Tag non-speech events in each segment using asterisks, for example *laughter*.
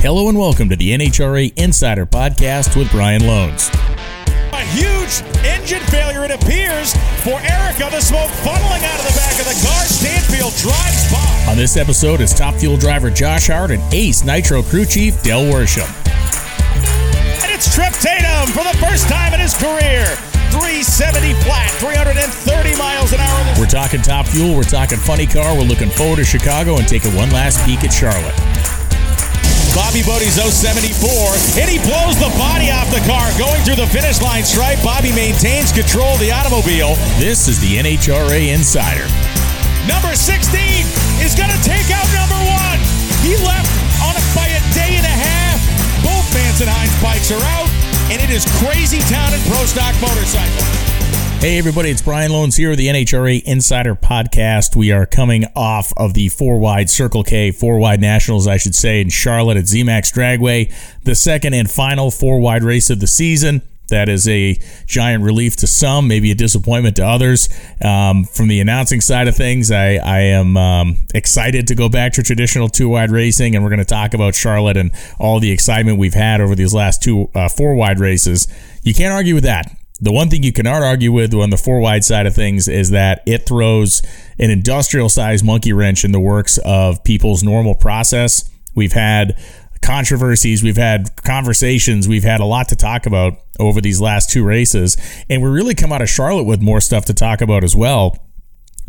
Hello and welcome to the NHRA Insider Podcast with Brian Lohnes. A huge engine failure, it appears, for Erica. The smoke funneling out of the back of the car. Stanfield drives by. On this episode is Top Fuel driver Josh Hart and Ace Nitro crew chief Del Worsham. And it's Tripp Tatum for the first time in his career. 370 flat, 330 miles an hour. We're talking Top Fuel, we're talking funny car, we're looking forward to Chicago and taking one last peek at Charlotte. Bobby Bode's 074, and he blows the body off the car going through the finish line stripe. Bobby maintains control of the automobile. This is the NHRA Insider. Number 16 is going to take out number one. He left on it by a day and a half. Both and Hines bikes are out, and it is crazy town in Pro Stock Motorcycle. Hey, everybody, it's Brian Lohnes here with the NHRA Insider Podcast. We are coming off of the four wide Circle K, four wide nationals, I should say, in Charlotte at ZMAX Dragway, the second and final four wide race of the season. That is a giant relief to some, maybe a disappointment to others. Um, from the announcing side of things, I, I am um, excited to go back to traditional two wide racing, and we're going to talk about Charlotte and all the excitement we've had over these last two uh, four wide races. You can't argue with that. The one thing you cannot argue with on the four wide side of things is that it throws an industrial sized monkey wrench in the works of people's normal process. We've had controversies, we've had conversations, we've had a lot to talk about over these last two races, and we really come out of Charlotte with more stuff to talk about as well.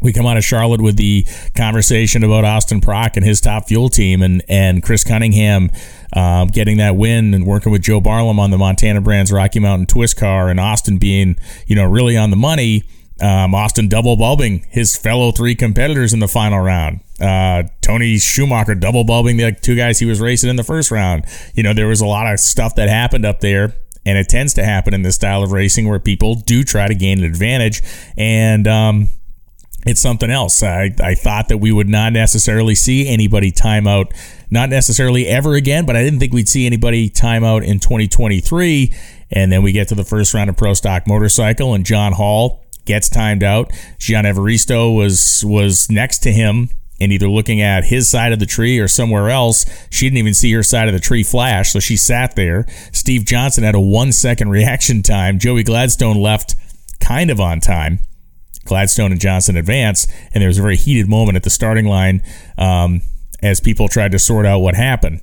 We come out of Charlotte with the conversation about Austin Prock and his top fuel team, and and Chris Cunningham um, getting that win and working with Joe Barlam on the Montana Brands Rocky Mountain Twist car, and Austin being you know really on the money. Um, Austin double bulbing his fellow three competitors in the final round. Uh, Tony Schumacher double bulbing the two guys he was racing in the first round. You know, there was a lot of stuff that happened up there, and it tends to happen in this style of racing where people do try to gain an advantage. And, um, it's something else. I, I thought that we would not necessarily see anybody time out, not necessarily ever again, but I didn't think we'd see anybody time out in 2023. And then we get to the first round of Pro Stock Motorcycle, and John Hall gets timed out. Jianna Evaristo was was next to him and either looking at his side of the tree or somewhere else. She didn't even see her side of the tree flash, so she sat there. Steve Johnson had a one second *laughs* reaction time. Joey Gladstone left kind of on time. Gladstone and Johnson advance, and there was a very heated moment at the starting line um, as people tried to sort out what happened.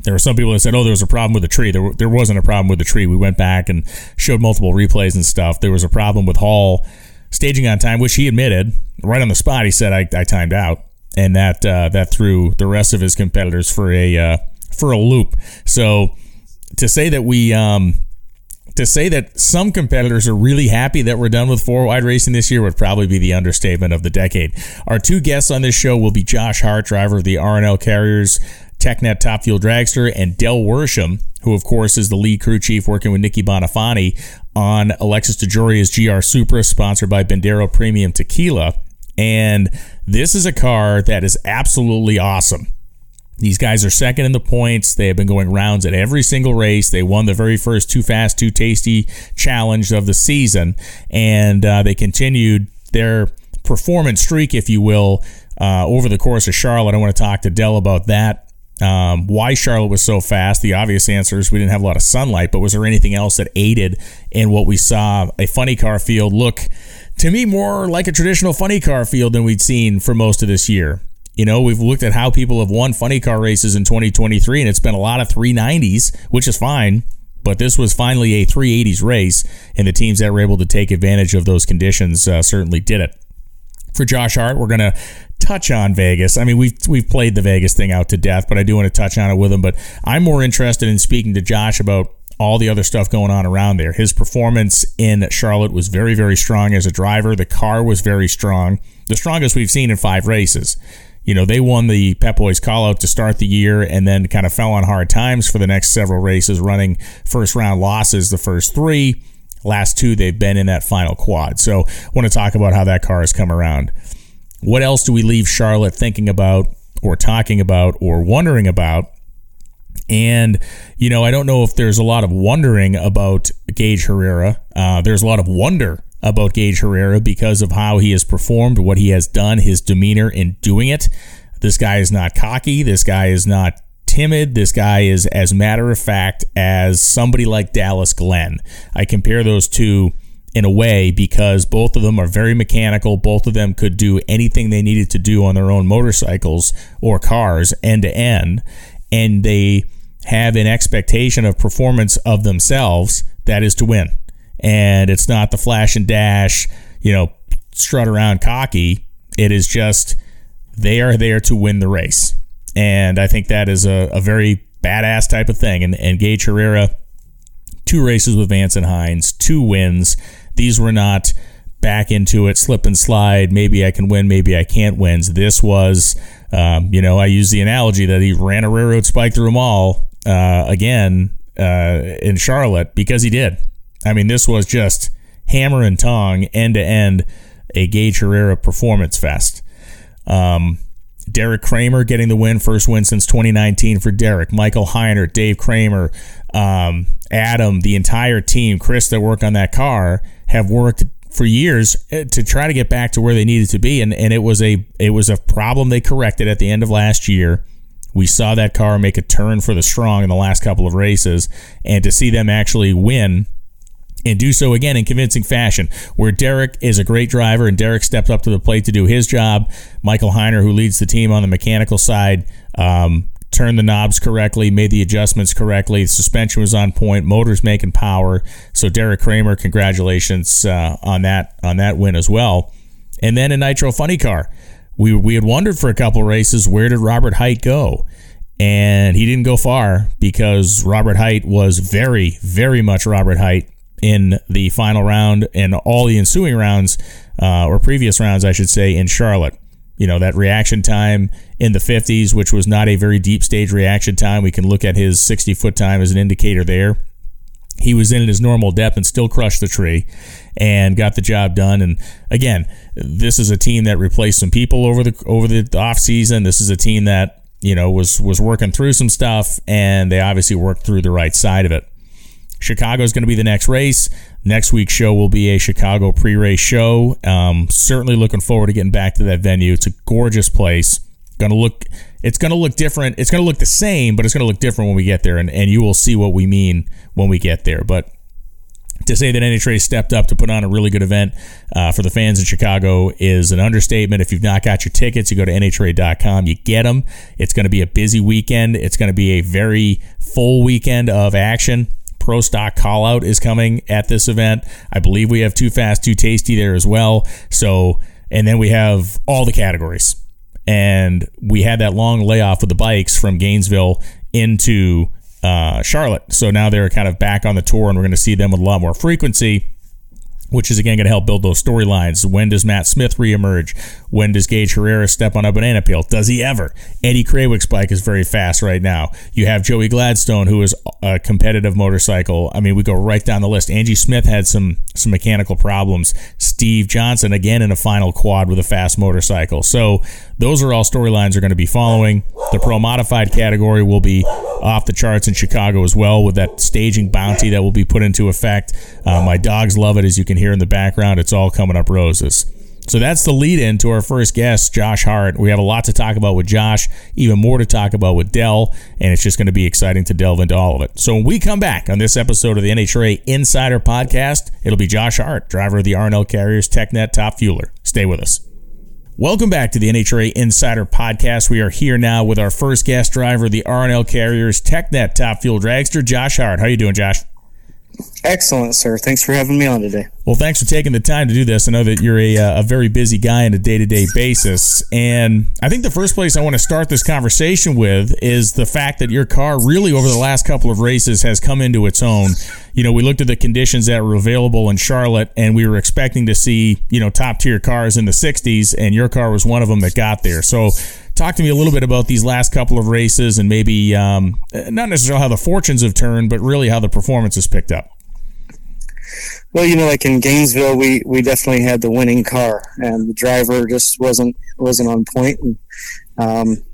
There were some people that said, "Oh, there was a problem with the tree." There, there wasn't a problem with the tree. We went back and showed multiple replays and stuff. There was a problem with Hall staging on time, which he admitted right on the spot. He said, "I, I timed out," and that uh, that threw the rest of his competitors for a uh, for a loop. So to say that we um, to say that some competitors are really happy that we're done with four wide racing this year would probably be the understatement of the decade. Our two guests on this show will be Josh Hart, driver of the R+L Carriers TechNet Top Fuel Dragster, and Del Worsham, who of course is the lead crew chief working with Nicky Boninfante on Alexis DeJoria's GR Supra, sponsored by Bandero Premium Tequila. And this is a car that is absolutely awesome. These guys are second in the points. They have been going rounds at every single race. They won the very first Too Fast, Too Tasty challenge of the season, and uh, they continued their performance streak, if you will, uh, over the course of Charlotte. I want to talk to Del about that. Um, why Charlotte was so fast? The obvious answer is we didn't have a lot of sunlight, but was there anything else that aided in what we saw? A funny car field look to me more like a traditional funny car field than we'd seen for most of this year. You know, we've looked at how people have won funny car races in 2023, and it's been a lot of 390s, which is fine. But this was finally a 380s race, and the teams that were able to take advantage of those conditions uh, certainly did it. For Josh Hart, we're going to touch on Vegas. I mean, we've we've played the Vegas thing out to death, but I do want to touch on it with him. But I'm more interested in speaking to Josh about all the other stuff going on around there. His performance in Charlotte was very, very strong as a driver. The car was very strong, the strongest we've seen in five races. You know, they won the Pep Boys call out to start the year and then kind of fell on hard times for the next several races, running first round losses the first three. Last two, they've been in that final quad. So, want to talk about how that car has come around. What else do we leave Charlotte thinking about or talking about or wondering about? And, you know, I don't know if there's a lot of wondering about Gage Herrera. Uh, there's a lot of wonder about Gage Herrera because of how he has performed, what he has done, his demeanor in doing it. This guy is not cocky. This guy is not timid. This guy is as matter of fact as somebody like Dallas Glenn. I compare those two in a way because both of them are very mechanical. Both of them could do anything they needed to do on their own motorcycles or cars end to end. And they have an expectation of performance of themselves that is to win. And it's not the flash and dash, you know, strut around cocky. It is just they are there to win the race. And I think that is a, a very badass type of thing. And, and Gage Herrera, two races with Vance and Hines, two wins. These were not back into it, slip and slide. Maybe I can win, maybe I can't win. This was, um, you know, I use the analogy that he ran a railroad spike through them all uh, again uh, in Charlotte because he did. I mean, this was just hammer and tong, end to end, a Gage Herrera performance fest. Um, Derek Kramer getting the win, first win since 2019 for Derek. Michael Heiner, Dave Kramer, um, Adam, the entire team, Chris that work on that car have worked for years uh, to try to get back to where they needed to be, and, and it was a it was a problem they corrected at the end of last year. We saw that car make a turn for the strong in the last couple of races, and to see them actually win and do so again in convincing fashion. Where Derek is a great driver and Derek stepped up to the plate to do his job. Michael Heiner, who leads the team on the mechanical side, um, turned the knobs correctly, made the adjustments correctly. Suspension was on point, motors making power. So Derek Kramer, congratulations uh, on that on that win as well. And then a Nitro Funny Car. We, we had wondered for a couple races where did Robert Hight go? And he didn't go far because Robert Hight was very, very much Robert Hight in the final round and all the ensuing rounds, uh, or previous rounds, I should say, in Charlotte. You know, that reaction time in the 50s, which was not a very deep stage reaction time. We can look at his 60 foot time as an indicator there. He was in his normal depth and still crushed the tree and got the job done. And again, this is a team that replaced some people over the over the off season. This is a team that you know was was working through some stuff, and they obviously worked through the right side of it. Chicago is going to be the next race. Next week's show will be a Chicago pre-race show. Um, certainly looking forward to getting back to that venue. It's a gorgeous place. Going to look. It's going to look different. It's going to look the same, but it's going to look different when we get there, and, and you will see what we mean when we get there. But to say that NHRA stepped up to put on a really good event uh, for the fans in Chicago is an understatement. If you've not got your tickets, you go to NHRA.com, you get them. It's going to be a busy weekend. It's going to be a very full weekend of action. Pro Stock Call Out is coming at this event. I believe we have Too Fast, Too Tasty there as well. So, and then we have all the categories. And we had that long layoff with the bikes from Gainesville into uh, Charlotte. So now they're kind of back on the tour, and we're going to see them with a lot more frequency which is again going to help build those storylines. When does Matt Smith reemerge? When does Gage Herrera step on a banana peel? Does he ever? Eddie Krawiec's bike is very fast right now. You have Joey Gladstone, who is a competitive motorcycle. I mean, we go right down the list. Angie Smith had some some mechanical problems. Steve Johnson again in a final quad with a fast motorcycle. So those are all storylines are going to be following. The pro modified category will be off the charts in Chicago as well with that staging bounty that will be put into effect. Uh, my dogs love it, as you can hear in the background. It's all coming up roses. So that's the lead in to our first guest, Josh Hart. We have a lot to talk about with Josh, even more to talk about with Del, and it's just going to be exciting to delve into all of it. So when we come back on this episode of the NHRA Insider Podcast, it'll be Josh Hart, driver of the R+L Carriers TechNet Top Fueler. Stay with us. Welcome back to the NHRA Insider Podcast. We are here now with our first guest driver, the R+L Carriers TechNet Top Fuel Dragster, Josh Hart. How are you doing, Josh? Excellent, sir. Thanks for having me on today. Well, thanks for taking the time to do this. I know that you're a, uh, a very busy guy on a day to day basis. And I think the first place I want to start this conversation with is the fact that your car really, over the last couple of races, has come into its own. You know, we looked at the conditions that were available in Charlotte, and we were expecting to see, you know, top tier cars in the 60s, and your car was one of them that got there. So, talk to me a little bit about these last couple of races and maybe um, not necessarily how the fortunes have turned, but really how the performance has picked up. Well, you know, like in Gainesville, we, we definitely had the winning car, and the driver just wasn't wasn't on point, and um,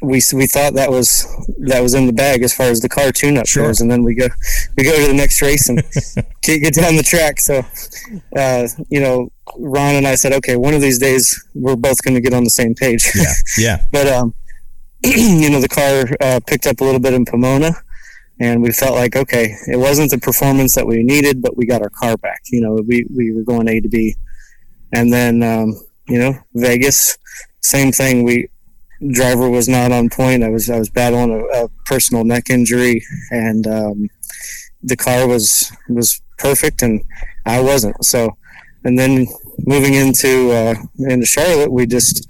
we we thought that was that was in the bag as far as the car tune-up sure. goes, and then we go we go to the next race and *laughs* can't get down the track. So, uh, you know, Ron and I said, okay, one of these days we're both going to get on the same page. Yeah, yeah. *laughs* but um, *clears throat* you know, the car uh, picked up a little bit in Pomona, and we felt like okay, it wasn't the performance that we needed, but we got our car back. You know, we we were going A to B, and then um, you know Vegas, same thing. We driver was not on point. I was I was battling a, a personal neck injury, and um, the car was was perfect, and I wasn't. So, and then moving into uh, into Charlotte, we just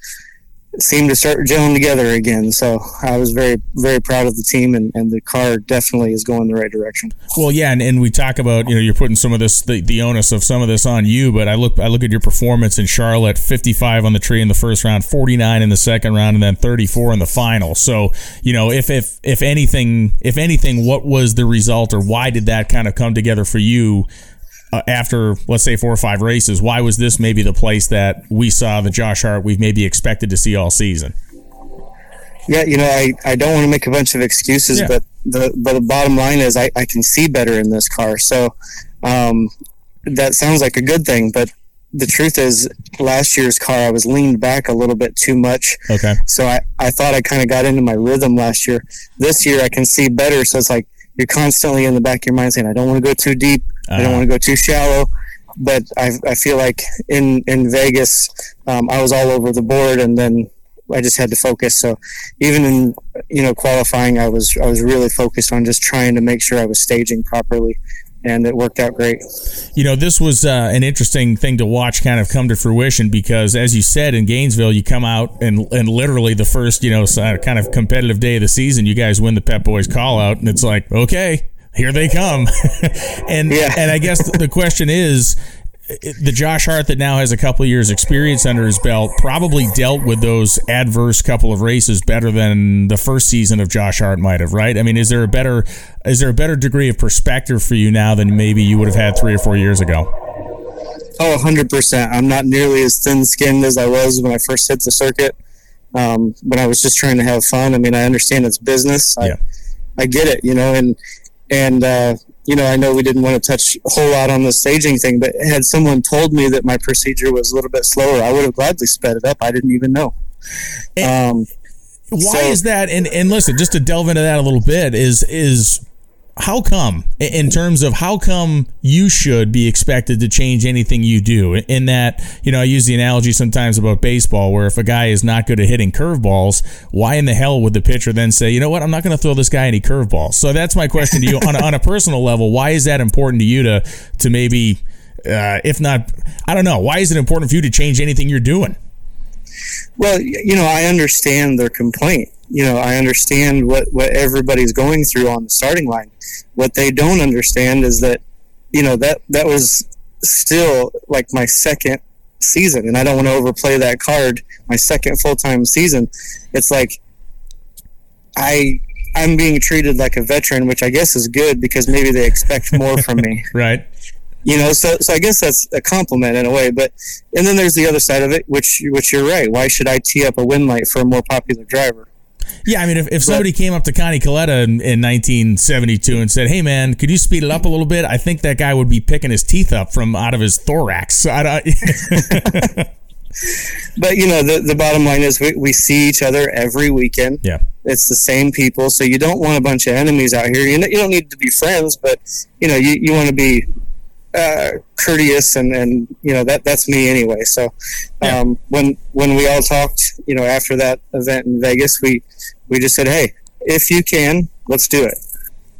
seemed to start gelling together again. So I was very, very proud of the team, and, and the car definitely is going the right direction. Well, yeah, and, and we talk about you know you're putting some of this the, the onus of some of this on you, but I look I look at your performance in Charlotte, 55 on the tree in the first round, 49 in the second round, and then 34 in the final. So you know if if if anything if anything, what was the result, or why did that kind of come together for you? Uh, after let's say four or five races, why was this maybe the place that we saw the Josh Hart we've maybe expected to see all season? Yeah, you know, I, I don't want to make a bunch of excuses, yeah. but the but the bottom line is I, I can see better in this car. So um, that sounds like a good thing, but the truth is last year's car I was leaned back a little bit too much. Okay. So I, I thought I kind of got into my rhythm last year. This year I can see better, so it's like you're constantly in the back of your mind saying, I don't want to go too deep. Uh-huh. I don't uh-huh. want to go too shallow. But I, I feel like in, in Vegas, um, I was all over the board and then I just had to focus. So even in, you know, qualifying, I was, I was really focused on just trying to make sure I was staging properly and it worked out great. You know, this was uh, an interesting thing to watch kind of come to fruition because, as you said, in Gainesville, you come out and and literally the first you know kind of competitive day of the season, you guys win the Pep Boys call out, and it's like okay. Here they come, *laughs* and yeah. and I guess the question is, the Josh Hart that now has a couple years experience under his belt probably dealt with those adverse couple of races better than the first season of Josh Hart might have, right? I mean, is there a better is there a better degree of perspective for you now than maybe you would have had 3 or 4 years ago? Oh, 100%. I'm not nearly as thin-skinned as I was when I first hit the circuit. Um, when I was just trying to have fun. I mean, I understand it's business. I, yeah. I get it, you know, and and uh, you know, I know we didn't want to touch a whole lot on the staging thing, but had someone told me that my procedure was a little bit slower, I would have gladly sped it up. I didn't even know. Um, why so, is that? And and listen, just to delve into that a little bit, is is how come in terms of how come you should be expected to change anything you do? In that you know i use the analogy sometimes about baseball where if a guy is not good at hitting curveballs why in the hell would the pitcher then say you know what? I'm not going to throw this guy any curveballs. So that's my question to you on, a, on a personal level. Why is that important to you to to maybe uh, if not i don't know why is it important for you to change anything you're doing? Well you know i understand their complaint you know i understand what what everybody's going through on the starting line what they don't understand is that, you know, that that was still like my second season, and I don't want to overplay that card. My second full time season, it's like I I'm being treated like a veteran, which I guess is good because maybe they expect more from me. *laughs* right. You know, so so I guess that's a compliment in a way. But and then there's the other side of it, which which you're right. Why should I tee up a win light for a more popular driver? Yeah, I mean, if, if somebody came up to Connie Kalitta in, in 1972 and said, "Hey, man, could you speed it up a little bit?" I think that guy would be picking his teeth up from out of his thorax. *laughs* I don't. *laughs* but you know, the the bottom line is we, we see each other every weekend. Yeah, it's the same people, so you don't want a bunch of enemies out here. You know, you don't need to be friends, but you know, you, you want to be uh, courteous and, and you know that that's me anyway. So um, when when we all talked, you know, after that event in Vegas, we we just said, hey, if you can, let's do it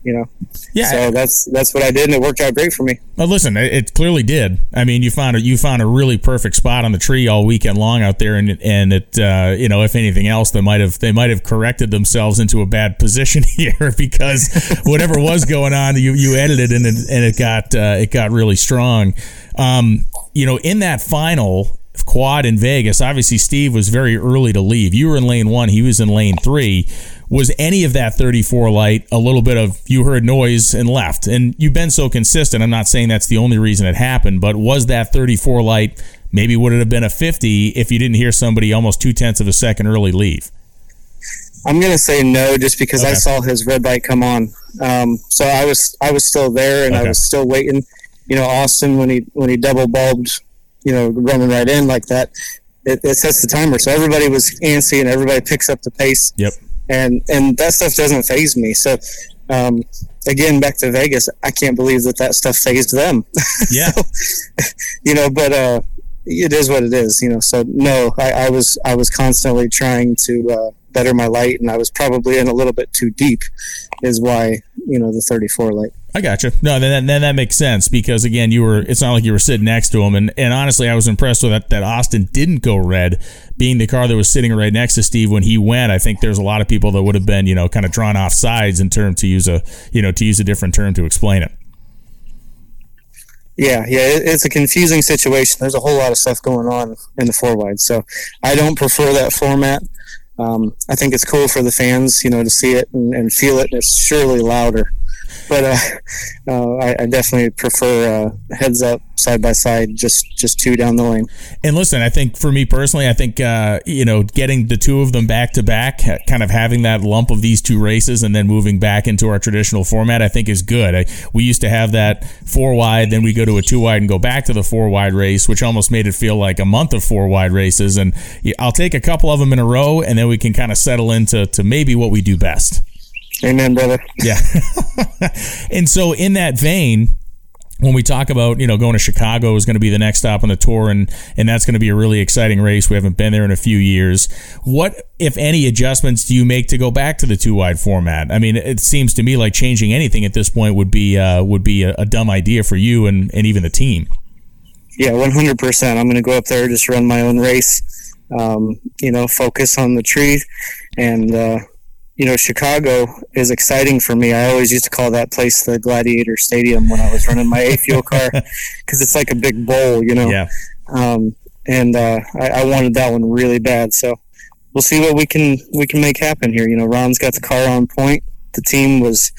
you know. Yeah. So that's that's what I did, and it worked out great for me. Well, listen, it, it, clearly did. I mean, you found a you found a really perfect spot on the tree all weekend long out there, and and it uh, you know if anything else, they might have they might have corrected themselves into a bad position *laughs* here because whatever was going on, you you edited and it, and it got uh, it got really strong. Um, you know, in that final, quad in Vegas, obviously Steve was very early to leave. You were in lane one, he was in lane three. Was any of that 34 light a little bit of you heard noise and left? And you've been so consistent. I'm not saying that's the only reason it happened, but was that 34 light maybe would it have been a 50 if you didn't hear somebody almost two tenths of a second early leave? I'm gonna say no, just because okay. I saw his red light come on. Um, so I was I was still there and okay. I was still waiting. You know, Austin when he when he double bulbed you know, running right in like that, it, it sets the timer. So everybody was antsy and everybody picks up the pace. Yep. And and that stuff doesn't phase me. So um, again, back to Vegas, I can't believe that that stuff phased them. *laughs* Yeah, so, you know, but uh, it is what it is. You know, so no, I, I was I was constantly trying to uh, better my light, and I was probably in a little bit too deep, is why you know the 34 light. I got you. No, then, then that makes sense because again, you were. It's not like you were sitting next to him, and and honestly, I was impressed with that. That Austin didn't go red, being the car that was sitting right next to Steve when he went. I think there's a lot of people that would have been, you know, kind of drawn off sides in terms to use a, you know, to use a different term to explain it. Yeah, yeah, it's a confusing situation. There's a whole lot of stuff going on in the four wide, so I don't prefer that format. Um, I think it's cool for the fans, you know, to see it and, and feel it. And It's surely louder but uh, *laughs* uh, I, I, definitely prefer uh, heads up side by side, just just two down the lane. And listen, I think for me personally, I think uh, you know getting the two of them back to back, kind of having that lump of these two races, and then moving back into our traditional format, I think is good. I, we used to have that four wide, then we go to a two wide and go back to the four wide race, which almost made it feel like a month of four wide races. And I'll take a couple of them in a row, and then we can kind of settle into to maybe what we do best. Amen, brother. Yeah. *laughs* and so, in that vein, when we talk about you know going to Chicago is going to be the next stop on the tour and and that's going to be a really exciting race. We haven't been there in a few years. What if any adjustments do you make to go back to the two wide format? I mean, it seems to me like changing anything at this point would be uh, would be a, a dumb idea for you and and even the team. Yeah, one hundred percent. I'm going to go up there just run my own race. Um, you know, focus on the tree and. Uh, you know, Chicago is exciting for me. I always used to call that place the Gladiator Stadium when I was running my A fuel car *laughs* because it's like a big bowl, you know. Yeah. Um, and uh, I, I, wanted that one really bad. So we'll see what we can we can make happen here. You know, Ron's got the car on point. The team was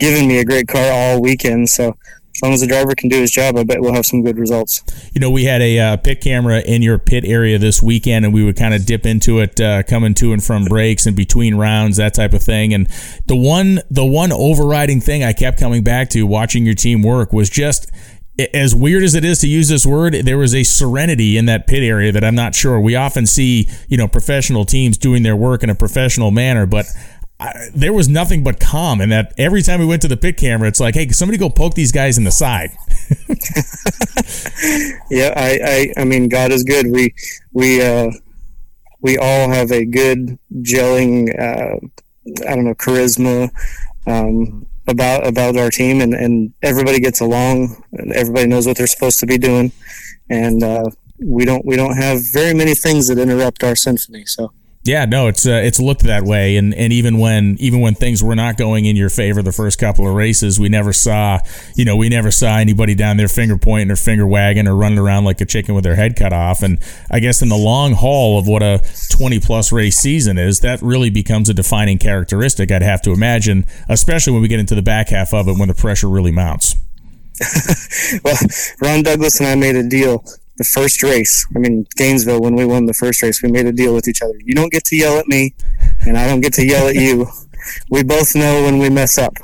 giving me a great car all weekend, so as long as the driver can do his job, I bet we'll have some good results. You know, we had a uh, pit camera in your pit area this weekend, and we would kind of dip into it, uh, coming to and from breaks and between rounds, that type of thing. And the one, the one overriding thing I kept coming back to watching your team work was just as weird as it is to use this word, there was a serenity in that pit area that I'm not sure. We often see, you know, professional teams doing their work in a professional manner, but I, there was nothing but calm, and that every time we went to the pit camera, it's like, hey, somebody go poke these guys in the side. *laughs* yeah, I, I, I mean, God is good. We, we, uh, we all have a good gelling, uh, I don't know, charisma um, about about our team, and, and everybody gets along, and everybody knows what they're supposed to be doing, and uh, we don't we don't have very many things that interrupt our symphony. So. Yeah, no, it's uh, it's looked that way, and, and even when even when things were not going in your favor the first couple of races, we never saw you know we never saw anybody down there finger pointing or finger wagging or running around like a chicken with their head cut off. And I guess in the long haul of what a twenty plus race season is, that really becomes a defining characteristic. I'd have to imagine, especially when we get into the back half of it when the pressure really mounts. *laughs* well, Ron Douglas and I made a deal the first race. I mean, Gainesville, when we won the first race, we made a deal with each other. You don't get to yell at me, and I don't get to yell at you. We both know when we mess up,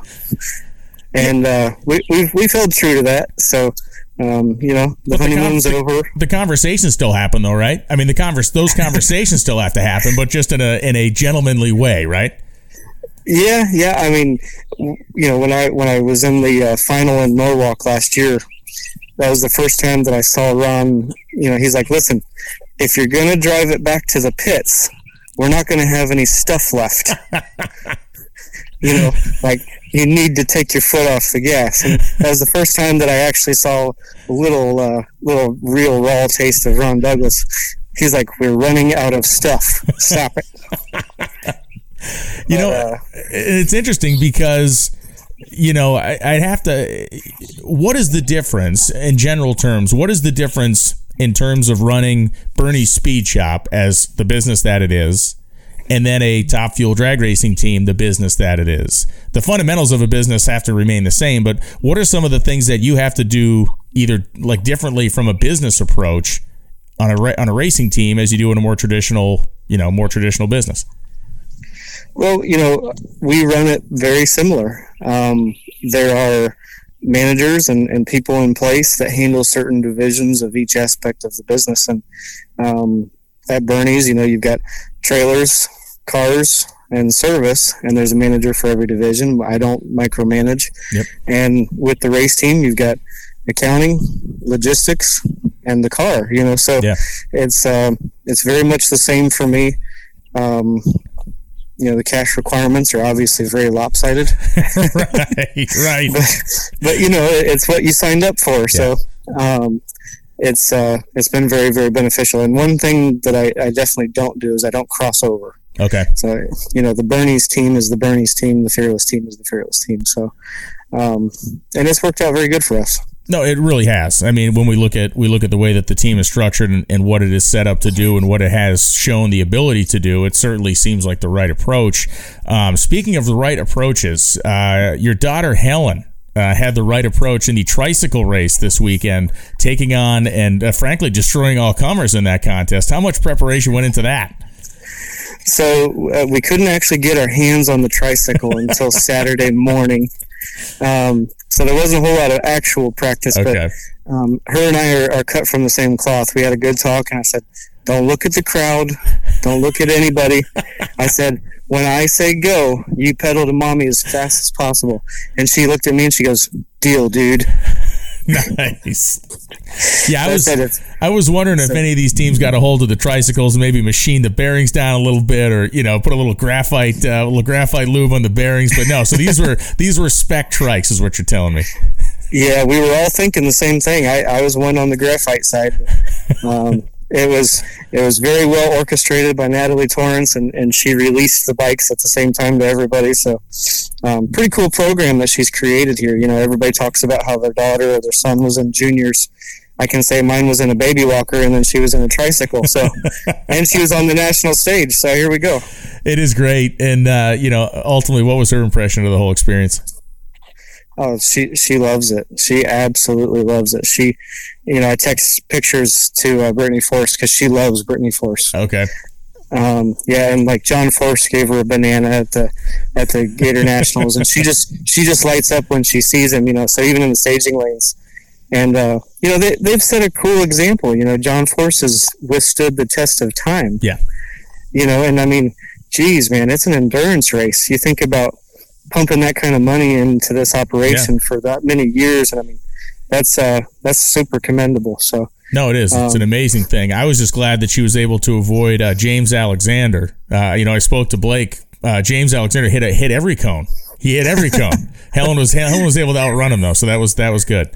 and uh, we we've, we've held true to that. So. Um, you know, the but honeymoon's the over. The conversations still happen, though, right? I mean, the converse, those conversations still have to happen, but just in a in a gentlemanly way, right? Yeah, yeah. I mean, you know, when I when I was in the uh, final in Norwalk last year, that was the first time that I saw Ron. You know, he's like, listen, if you're going to drive it back to the pits, we're not going to have any stuff left. *laughs* you know, like you need to take your foot off the gas. And that was the first time that I actually saw a little, uh, little real raw taste of Ron Douglas. He's like, we're running out of stuff. Stop it. *laughs* you know, uh, it's interesting because you know, I, would have to. What is the difference in general terms? What is the difference in terms of running Bernie's Speed Shop as the business that it is, and then a Top Fuel drag racing team, the business that it is? The fundamentals of a business have to remain the same, but what are some of the things that you have to do either like differently from a business approach on a on a racing team as you do in a more traditional, you know, more traditional business? Well, you know, we run it very similar. Um, there are managers and, and people in place that handle certain divisions of each aspect of the business. And um, at Bernie's, you know, you've got trailers, cars, and service, and there's a manager for every division. I don't micromanage. Yep. And with the race team, you've got accounting, logistics, and the car. You know, so Yeah. it's um, it's very much the same for me. Um, you know, the cash requirements are obviously very lopsided, *laughs* right, right. but you know, it's what you signed up for. So um, it's uh, it's been very very beneficial. And one thing that I, I definitely don't do is I don't cross over. Okay. So you know, the Bernie's team is the Bernie's team, the Fearless team is the Fearless team. So, um, and it's worked out very good for us. No, it really has. I mean, when we look at we look at the way that the team is structured and, and what it is set up to do and what it has shown the ability to do, it certainly seems like the right approach. Um, speaking of the right approaches, uh, your daughter Helen uh, had the right approach in the tricycle race this weekend, taking on and uh, frankly destroying all comers in that contest. How much preparation went into that? So uh, we couldn't actually get our hands on the tricycle until *laughs* Saturday morning. Um, so there wasn't a whole lot of actual practice, Okay. but um, her and I are, are cut from the same cloth. We had a good talk, and I said, "Don't look at the crowd. Don't look at anybody." I said, "When I say go, you pedal to mommy as fast as possible." And she looked at me and she goes, "Deal, dude." Nice. Yeah, I was I was wondering if any of these teams got a hold of the tricycles and maybe machined the bearings down a little bit, or you know, put a little graphite, uh, little graphite lube on the bearings. But no, so these were *laughs* these were spec trikes, is what you're telling me. Yeah, we were all thinking the same thing. I, I was one on the graphite side. Um, it was it was very well orchestrated by Natalie Torrance, and, and she released the bikes at the same time to everybody. So, um, pretty cool program that she's created here. You know, everybody talks about how their daughter or their son was in juniors. I can say mine was in a baby walker, and then she was in a tricycle. So, *laughs* and she was on the national stage. So here we go. It is great, and uh, you know, ultimately, what was her impression of the whole experience? Oh, she she loves it. She absolutely loves it. She, you know, I text pictures to uh, Brittany Force because she loves Brittany Force. Okay, Um, yeah, and like John Force gave her a banana at the at the Gator Nationals, and she just she just lights up when she sees him. You know, so even in the staging lanes, and uh, you know they they've set a cool example. You know, John Force has withstood the test of time. Yeah. You know, and I mean, geez, man, it's an endurance race. You think about pumping that kind of money into this operation for that many years, and I mean, that's uh that's super commendable. So. no, it is. It's an Um, amazing thing. I was just glad that she was able to avoid uh, James Alexander. Uh, you know, I spoke to Blake. Uh, James Alexander hit a, hit every cone. He hit every cone. *laughs* Helen was Helen was able to outrun him though, so that was that was good.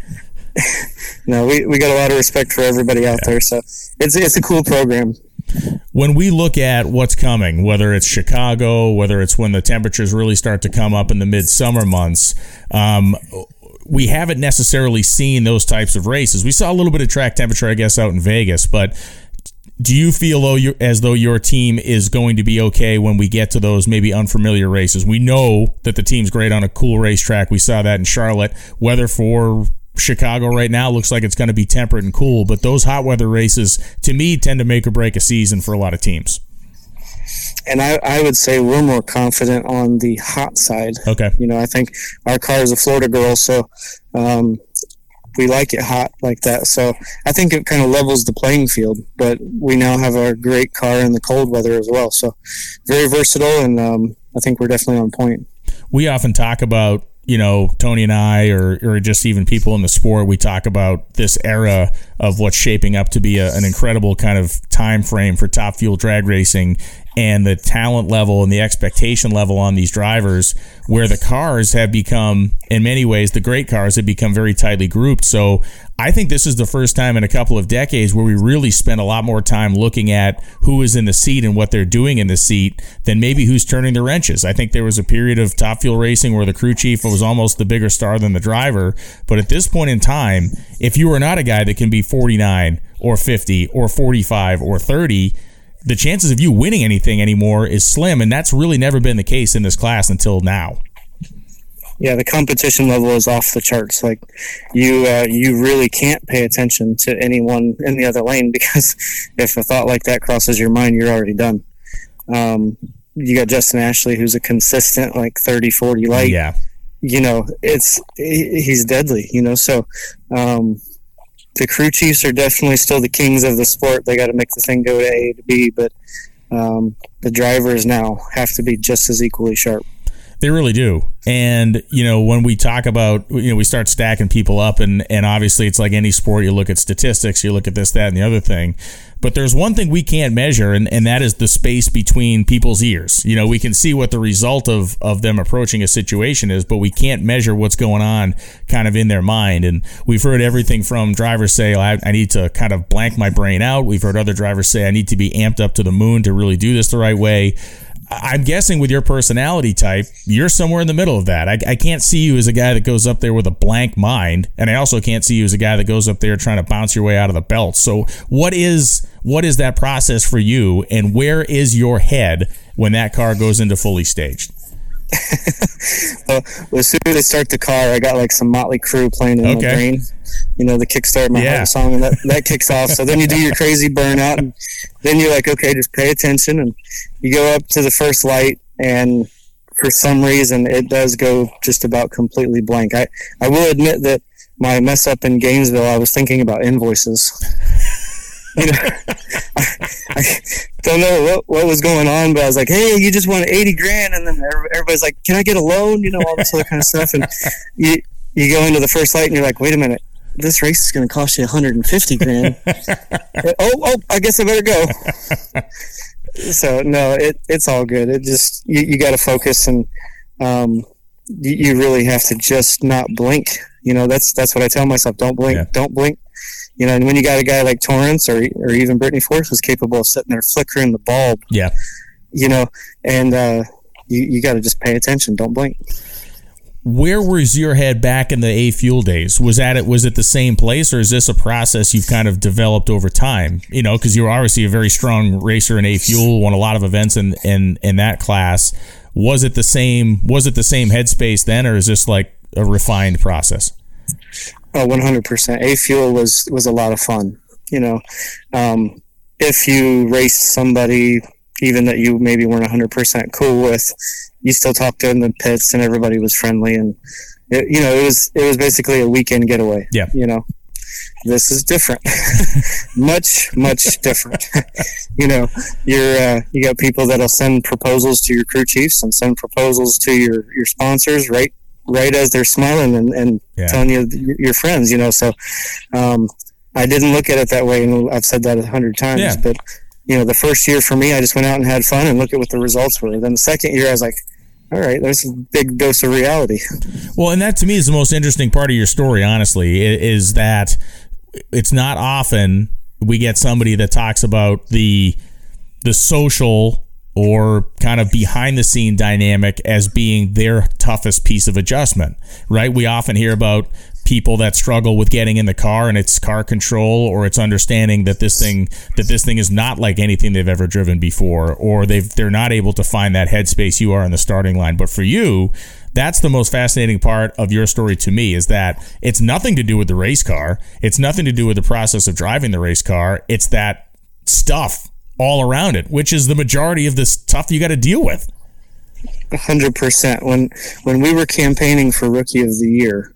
*laughs* no, we, we got a lot of respect for everybody out there. So it's it's a cool program. When we look at what's coming, whether it's Chicago, whether it's when the temperatures really start to come up in the midsummer months, um, we haven't necessarily seen those types of races. We saw a little bit of track temperature, I guess, out in Vegas, but do you feel as though your team is going to be okay when we get to those maybe unfamiliar races? We know that the team's great on a cool racetrack. We saw that in Charlotte. Weather for Chicago right now looks like it's going to be temperate and cool, but those hot weather races to me tend to make or break a season for a lot of teams. And I, I would say we're more confident on the hot side. Okay. You know, I think our car is a Florida girl, so um, we like it hot like that. So I think it kind of levels the playing field. But we now have a great car in the cold weather as well. So very versatile, and um, I think we're definitely on point. we often talk about you know Tony and I or or just even people in the sport we talk about this era of what's shaping up to be a, an incredible kind of time frame for top fuel drag racing and the talent level and the expectation level on these drivers where the cars have become in many ways the great cars have become very tightly grouped so I think this is the first time in a couple of decades where we really spend a lot more time looking at who is in the seat and what they're doing in the seat than maybe who's turning the wrenches. I think there was a period of top fuel racing where the crew chief was almost the bigger star than the driver. But at this point in time, if you are not a guy that can be 49 or 50 or 45 or 30, the chances of you winning anything anymore is slim. And that's really never been the case in this class until now. Yeah, the competition level is off the charts. Like you, uh, you really can't pay attention to anyone in the other lane *laughs* because if a thought like that crosses your mind, you're already done. Um, you got Justin Ashley, who's a consistent like 30, 40 light. Yeah. You know, it's he's deadly. You know, so um, the crew chiefs are definitely still the kings of the sport. They got to make the thing go to A to B, but um, the drivers now have to be just as equally sharp. They really do. And, you know, when we talk about, you know, we start stacking people up and, and obviously it's like any sport, you look at statistics, you look at this, that, and the other thing. But there's one thing we can't measure, and, and that is the space between people's ears. You know, we can see what the result of, of them approaching a situation is, but we can't measure what's going on kind of in their mind. And we've heard everything from drivers say, I, I need to kind of blank my brain out. We've heard other drivers say, I need to be amped up to the moon to really do this the right way. I'm guessing with your personality type, you're somewhere in the middle of that. I, I, can't see you as a guy that goes up there with a blank mind, and I also can't see you as a guy that goes up there trying to bounce your way out of the belt. So, what is what is that process for you, and where is your head when that car goes into fully staged? *laughs* well, as soon as I start the car, I got like some Motley Crue playing in okay. my brain. You know, the Kickstart My yeah. Song, and that, that kicks off. So then you do your *laughs* crazy burnout, and then you're like, okay, just pay attention. And you go up to the first light, and for some reason, it does go just about completely blank. I, I will admit that my mess up in Gainesville, I was thinking about invoices. You know, I, *laughs* I, don't know what, what was going on, but I was like, hey, you just won 80 grand. And then everybody's like, can I get a loan? You know, all this other kind of stuff. And you, you go into the first light and you're like, wait a minute, this race is going to cost you 150 grand. *laughs* oh, oh, I guess I better go. so no, it, it's all good. It just, you, you got to focus and, um, you, you really have to just not blink. You know, that's, that's what I tell myself. Don't blink, yeah. don't blink you know, and when you got a guy like Torrance or or even Brittany Force was capable of sitting there flickering the bulb, yeah, you know, and uh, you you got to just pay attention, don't blink. Where was your head back in the A Fuel days? Was that it? Was it the same place, or is this a process you've kind of developed over time? You know, because you're obviously a very strong racer in A Fuel, won a lot of events in in in that class. Was it the same? Was it the same headspace then, or is this like a refined process? Oh, 100%. A Fuel was, was a lot of fun. You know, um, if you raced somebody, even that you maybe weren't 100% cool with, you still talked to in the pits and everybody was friendly. And, it, you know, it was, it was basically a weekend getaway. Yeah. You know, this is different *laughs* much much different *laughs* you know you're uh, you got people that'll send proposals to your crew chiefs and send proposals to your your sponsors right right as they're smiling and, and yeah. telling you your friends, you know. So um, I didn't look at it that way, and I've said that a hundred times. Yeah. But you know, the first year for me, I just went out and had fun and look at what the results were. Then the second year, I was like, all right, there's a big dose of reality. Well, and that to me is the most interesting part of your story. Honestly, is that it's not often we get somebody that talks about the the social or kind of behind the scene dynamic as being their toughest piece of adjustment, right? We often hear about people that struggle with getting in the car and it's car control or it's understanding that this thing that this thing is not like anything they've ever driven before or they've they're not able to find that headspace you are in the starting line. But for you that's the most fascinating part of your story to me is that it's nothing to do with the race car. It's nothing to do with the process of driving the race car. It's that stuff all around it, which is the majority of the stuff you got to deal with. hundred percent. When when we were campaigning for Rookie of the Year,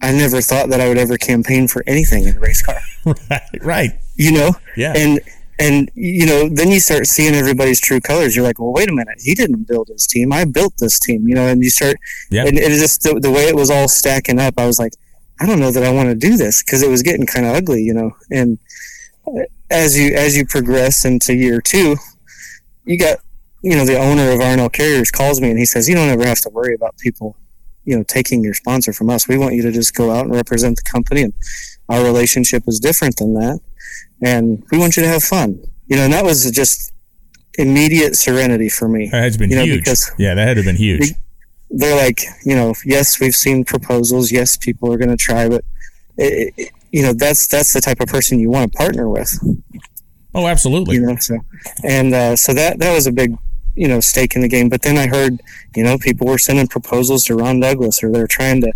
I never thought that I would ever campaign for anything in a race car. *laughs* right, right. You know, yeah. And and you know, then you start seeing everybody's true colors. You're like, well, wait a minute, he didn't build his team. I built this team. You know, and you start, yeah. And it just the, the way it was all stacking up. I was like, I don't know that I want to do this because it was getting kind of ugly. You know, and as you as you progress into year two, you got you know the owner of R+L Carriers calls me and he says you don't ever have to worry about people you know taking your sponsor from us. We want you to just go out and represent the company, and our relationship is different than that, and we want you to have fun. You know, and that was just immediate serenity for me. That has been you know, huge. Because yeah, that had to been huge. They're like, you know, yes, we've seen proposals. Yes, people are going to try, but it, it, you know that's that's the type of person you want to partner with. Oh, absolutely. You know, so and uh, so that that was a big you know stake in the game. But then I heard you know people were sending proposals to Ron Douglas, or they're trying to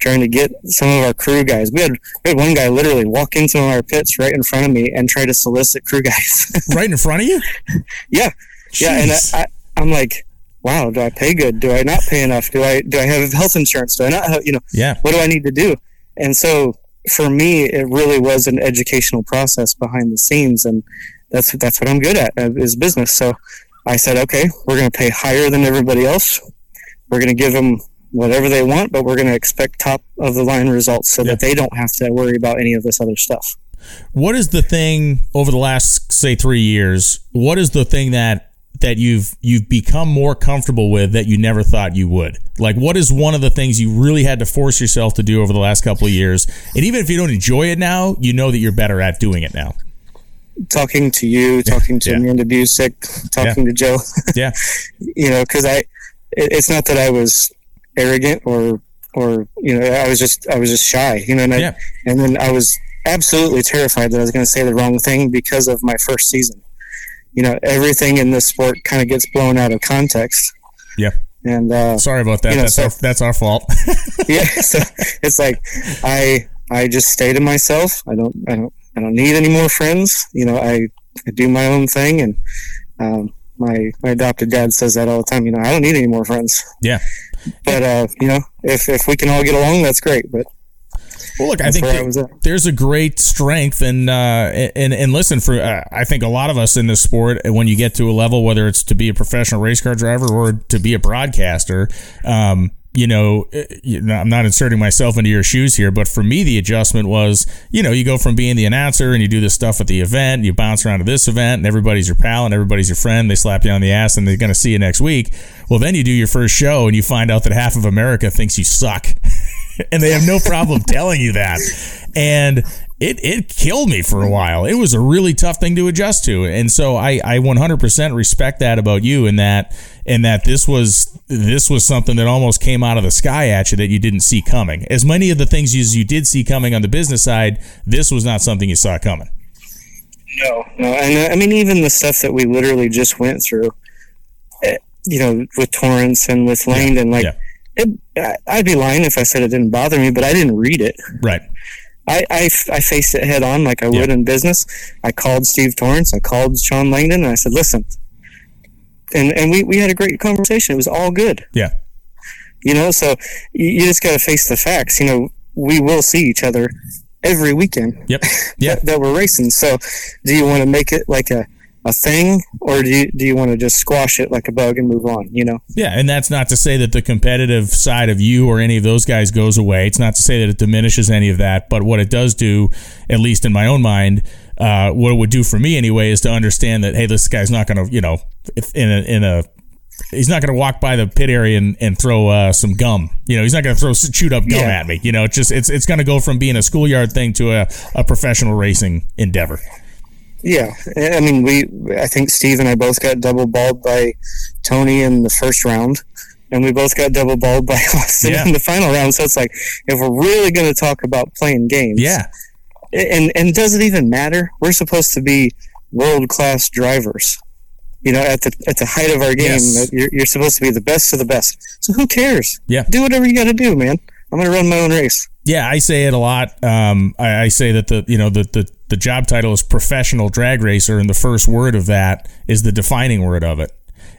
trying to get some of our crew guys. We had we had one guy literally walk into our pits right in front of me and try to solicit crew guys. *laughs* right in front of you? Yeah, Jeez. yeah. And I, I, I'm like, wow, do I pay good? Do I not pay enough? Do I do I have health insurance? Do I not have you know? Yeah. What do I need to do? And so for me, it really was an educational process behind the scenes, and that's that's what I'm good at uh, is business. So I said, okay, we're going to pay higher than everybody else. We're going to give them whatever they want, but we're going to expect top of the line results so that they don't have to worry about any of this other stuff. What is the thing over the last say three years? What is the thing that that you've you've become more comfortable with that you never thought you would? Like what is one of the things you really had to force yourself to do over the last couple of years? And even if you don't enjoy it now, you know that you're better at doing it now. Talking to you, talking to Yeah. Amanda Busick, talking to Joe. Yeah. *laughs* you know, because I, it, it's not that I was arrogant or or you know I was just I was just shy, you know, and I, Yeah. and then I was absolutely terrified that I was going to say the wrong thing because of my first season. You know, everything in this sport kind of gets blown out of context, Yeah. and uh, Sorry about that. You know, that's so- our that's our fault. *laughs* yeah, *laughs* so it's like I I just stay to myself. I don't I don't I don't need any more friends. You know, I, I do my own thing, and um, my my adopted dad says that all the time. You know, I don't need any more friends. yeah. But uh, you know, if if we can all get along, that's great. But Well, look, I think I that was at. there's a great strength, and uh, and and listen for uh, I think a lot of us in this sport, when you get to a level, whether it's to be a professional race car driver or to be a broadcaster, um, you know, uh, you know, I'm not inserting myself into your shoes here, but for me, the adjustment was, you know, you go from being the announcer and you do this stuff at the event, you bounce around to this event, and everybody's your pal and everybody's your friend. They slap you on the ass and they're going to see you next week. Well, then you do your first show and you find out that half of America thinks you suck. *laughs* *laughs* and they have no problem *laughs* telling you that. And it, it killed me for a while. It was a really tough thing to adjust to. And so I, I 100% respect that about you and that and that this was this was something that almost came out of the sky at you that you didn't see coming. As many of the things as you did see coming on the business side, this was not something you saw coming. no, no, and uh, I mean even the stuff that we literally just went through, eh, you know, with Torrence and with Langdon, like. yeah. It, I- I'd be lying if I said it didn't bother me, but I didn't read it. Right. I I faced it head on like I would in business. I called Steve Torrence, I called Shawn Langdon, and I said, listen. And, and we, we had a great conversation. It was all good. Yeah. You know, so you, you just got to face the facts. You know, we will see each other every weekend Yep. *laughs* Yeah. that, that we're racing. So do you want to make it like a, a thing or do you, do you want to just squash it like a bug and move on? You know? Yeah, and that's not to say that the competitive side of you or any of those guys goes away. It's not to say that it diminishes any of that. But what it does do, at least in my own mind, uh, what it would do for me anyway, is to understand that hey, this guy's not going to, you know, if in a in a he's not going to walk by the pit area and, and throw uh, some gum. You know, he's not going to throw chewed up gum Yeah. at me. You know, it's just it's it's going to go from being a schoolyard thing to a, a professional racing endeavor. Yeah, I mean, we. I think Steve and I both got double bulbed by Tony in the first round, and we both got double bulbed by *laughs* Austin Yeah. in the final round. So it's like, if we're really going to talk about playing games, Yeah, and and does it even matter? We're supposed to be world class drivers. You know, at the at the height of our game, Yes. you're, you're supposed to be the best of the best. So who cares? Yeah. do whatever you got to do, man. I'm going to run my own race. Yeah, I say it a lot. Um, I, I say that the you know the, the the job title is professional drag racer, and the first word of that is the defining word of it.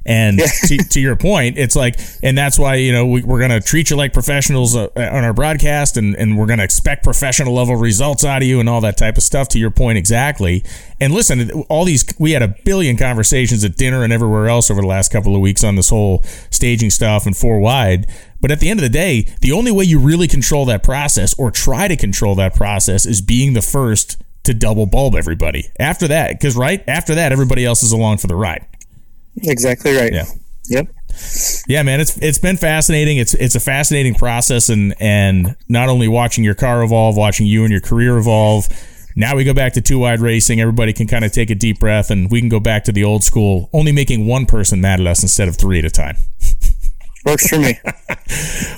And to, to your point, it's like, and that's why you know we, we're going to treat you like professionals uh, on our broadcast, and and we're going to expect professional level results out of you, and all that type of stuff. To your point, exactly. And listen, all these we had a billion conversations at dinner and everywhere else over the last couple of weeks on this whole staging stuff and four wide. But at the end of the day, the only way you really control that process or try to control that process is being the first to double bulb everybody. After that, because right after that, everybody else is along for the ride. Exactly right. Yeah. Yep. Yeah, man, it's it's been fascinating. It's it's a fascinating process, and and not only watching your car evolve, watching you and your career evolve. Now we go back to two wide racing. Everybody can kind of take a deep breath, and we can go back to the old school, only making one person mad at us instead of three at a time. *laughs* Works for me.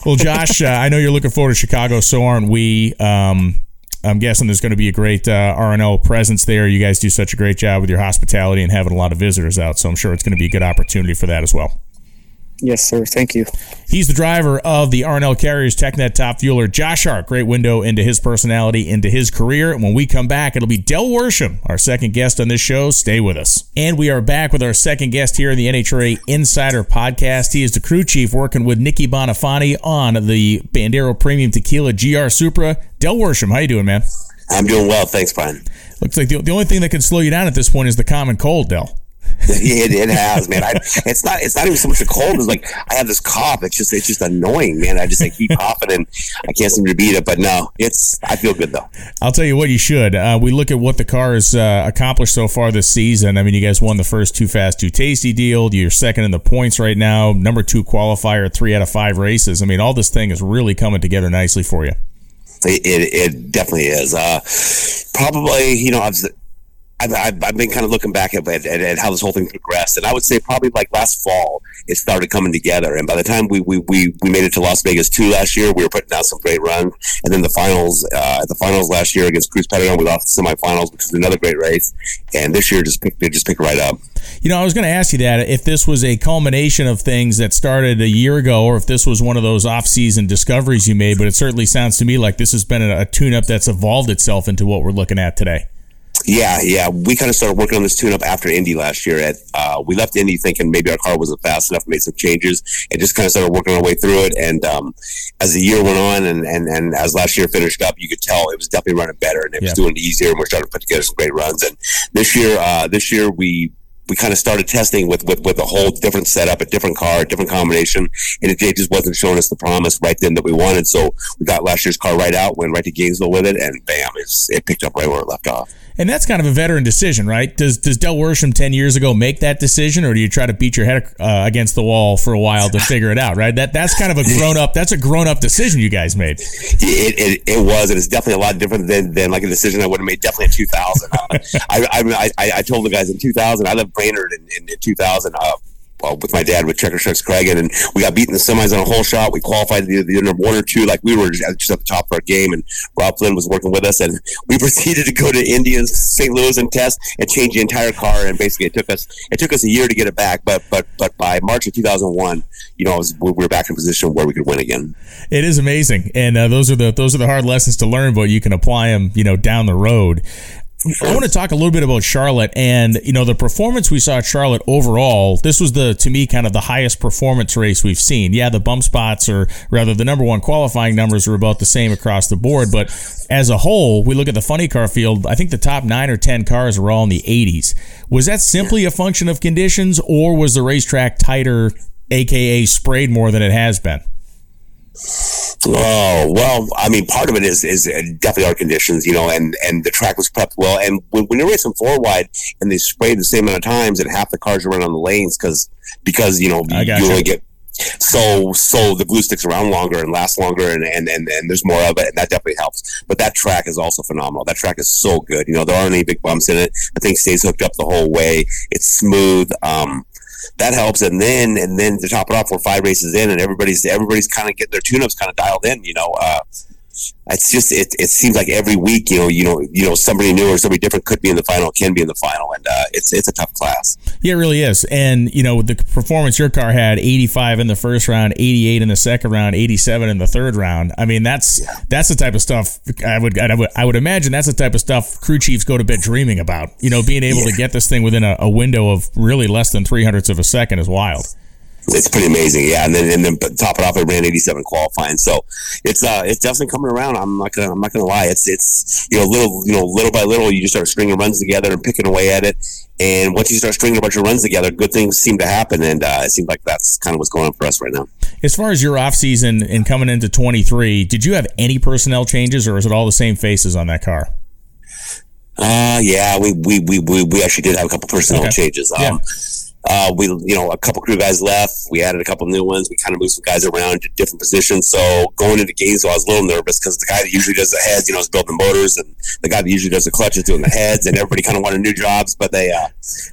Well, Josh, uh, I know you're looking forward to Chicago. So aren't we? Um, I'm guessing there's going to be a great uh, R+L presence there. You guys do such a great job with your hospitality and having a lot of visitors out. So I'm sure it's going to be a good opportunity for that as well. Yes, sir. Thank you. He's the driver of the R+L Carriers TechNet Top Fueler. Josh Hart, great window into his personality, into his career. And when we come back, it'll be Del Worsham, our second guest on this show. Stay with us. And we are back with our second guest here in the NHRA Insider Podcast. He is the crew chief working with Nikki Boninfante on the Bandero Premium Tequila GR Supra. Del Worsham, how you doing, man? I'm doing well, thanks, Brian. Looks like the, the only thing that can slow you down at this point is the common cold, Del. *laughs* it, it has, man. I, it's not. It's not even so much the cold. It's like I have this cough. It's just. It's just annoying, man. I just I keep coughing and I can't seem to beat it. But no, it's. I feel good though. I'll tell you what. You should. Uh, we look at what the car has uh, accomplished so far this season. I mean, you guys won the first too fast, too tasty deal. You're second in the points right now. Number two qualifier, three out of five races. I mean, all this thing is really coming together nicely for you. It, it, it definitely is. Uh, probably, you know, I've I've, I've, been kind of looking back at, at, at, how this whole thing progressed, and I would say probably like last fall it started coming together. And by the time we we, we, we made it to Las Vegas two last year, we were putting out some great runs. And then the finals, uh, the finals last year against Cruz Pedregon, we lost the semifinals, which was another great race. And this year just picked they just picked right up. You know, I was going to ask you that if this was a culmination of things that started a year ago, or if this was one of those off-season discoveries you made. But it certainly sounds to me like this has been a, a tune-up that's evolved itself into what we're looking at today. Yeah, yeah. We kind of started working on this tune up after Indy last year. At uh, we left Indy thinking maybe our car wasn't fast enough, made some changes, and just kind of started working our way through it. And um, as the year went on, and, and and as last year finished up, you could tell it was definitely running better, and it was doing easier, and we're starting to put together some great runs. And this year, uh, this year we we kind of started testing with, with, with a whole different setup, a different car, a different combination, and it, it, just wasn't showing us the promise right then that we wanted. So we got last year's car right out, went right to Gainesville with it, and bam, it picked up right where it left off. And that's kind of a veteran decision, right? Does does Del Worsham ten years ago make that decision, or do you try to beat your head uh, against the wall for a while to figure it out? Right? That that's kind of a grown up. That's a grown up decision you guys made. It, it, it, was, and it's definitely a lot different than, than like a decision I would have made definitely in two thousand. Uh, *laughs* I, I, I told the guys in two thousand. I left Brainerd in, in, in two thousand. Uh, well, with my dad with Checker Schuck's Kragen, and we got beaten in the semis on a whole shot. We qualified the, the number one or two, like we were just at the top of our game, and Rob Flynn was working with us, and *laughs* we *laughs* proceeded to go to Indians, St. Louis, and test and change the entire car. And basically, it took us it took us a year to get it back, but but but by March of 2001, you know, was, we were back in a position where we could win again. It is amazing, and uh, those are the those are the hard lessons to learn, but you can apply them, you know, down the road. I want to talk a little bit about Charlotte and you know the performance we saw at Charlotte overall. This was the to me kind of the highest performance race we've seen. Yeah, the bump spots or rather the number one qualifying numbers are about the same across the board, but as a whole, we look at the funny car field. I think the top nine or ten cars were all in the 80s. Was that simply a function of conditions, or was the racetrack tighter, aka sprayed more than it has been? Oh well, I mean, part of it is is definitely our conditions, you know, and and the track was prepped well. And when, when you're racing four wide and they spray the same amount of times, and half the cars are running on the lanes because because you know you, you only get so so the glue sticks around longer and lasts longer and, and and and there's more of it and that definitely helps. But that track is also phenomenal. That track is so good. You know there aren't any big bumps in it. The thing stays hooked up the whole way. It's smooth. Um that helps. And then and then to top it off, we're five races in, and everybody's everybody's kind of getting their tune-ups kind of dialed in. You know, uh, it's just it, it seems like every week you know you know you know somebody new or somebody different could be in the final can be in the final and uh, it's it's a tough class yeah it really is and you know the performance your car had 85 in the first round 88 in the second round 87 in the third round i mean that's yeah. that's the type of stuff I would, I would i would imagine that's the type of stuff crew chiefs go to bed dreaming about you know being able yeah. to get this thing within a, a window of really less than three hundredths of a second is wild it's pretty amazing, yeah. And then and then top it off, I ran 87 qualifying, so it's uh it's definitely coming around. I'm not gonna I'm not gonna lie. It's it's you know little you know little by little you just start stringing runs together and picking away at it. And once you start stringing a bunch of runs together, good things seem to happen, and uh, it seems like that's kind of what's going on for us right now. As far as your off season and coming into 23, did you have any personnel changes, or is it all the same faces on that car? Uh yeah, we we we we, we actually did have a couple personnel okay. changes. Um, yeah uh, we, you know, a couple crew guys left. We added a couple new ones. We kind of moved some guys around to different positions. So going into Gainesville, I was a little nervous because the guy that usually does the heads, you know, is building motors, and the guy that usually does the clutch clutches doing the heads, and everybody kind of wanted new jobs. But they, uh,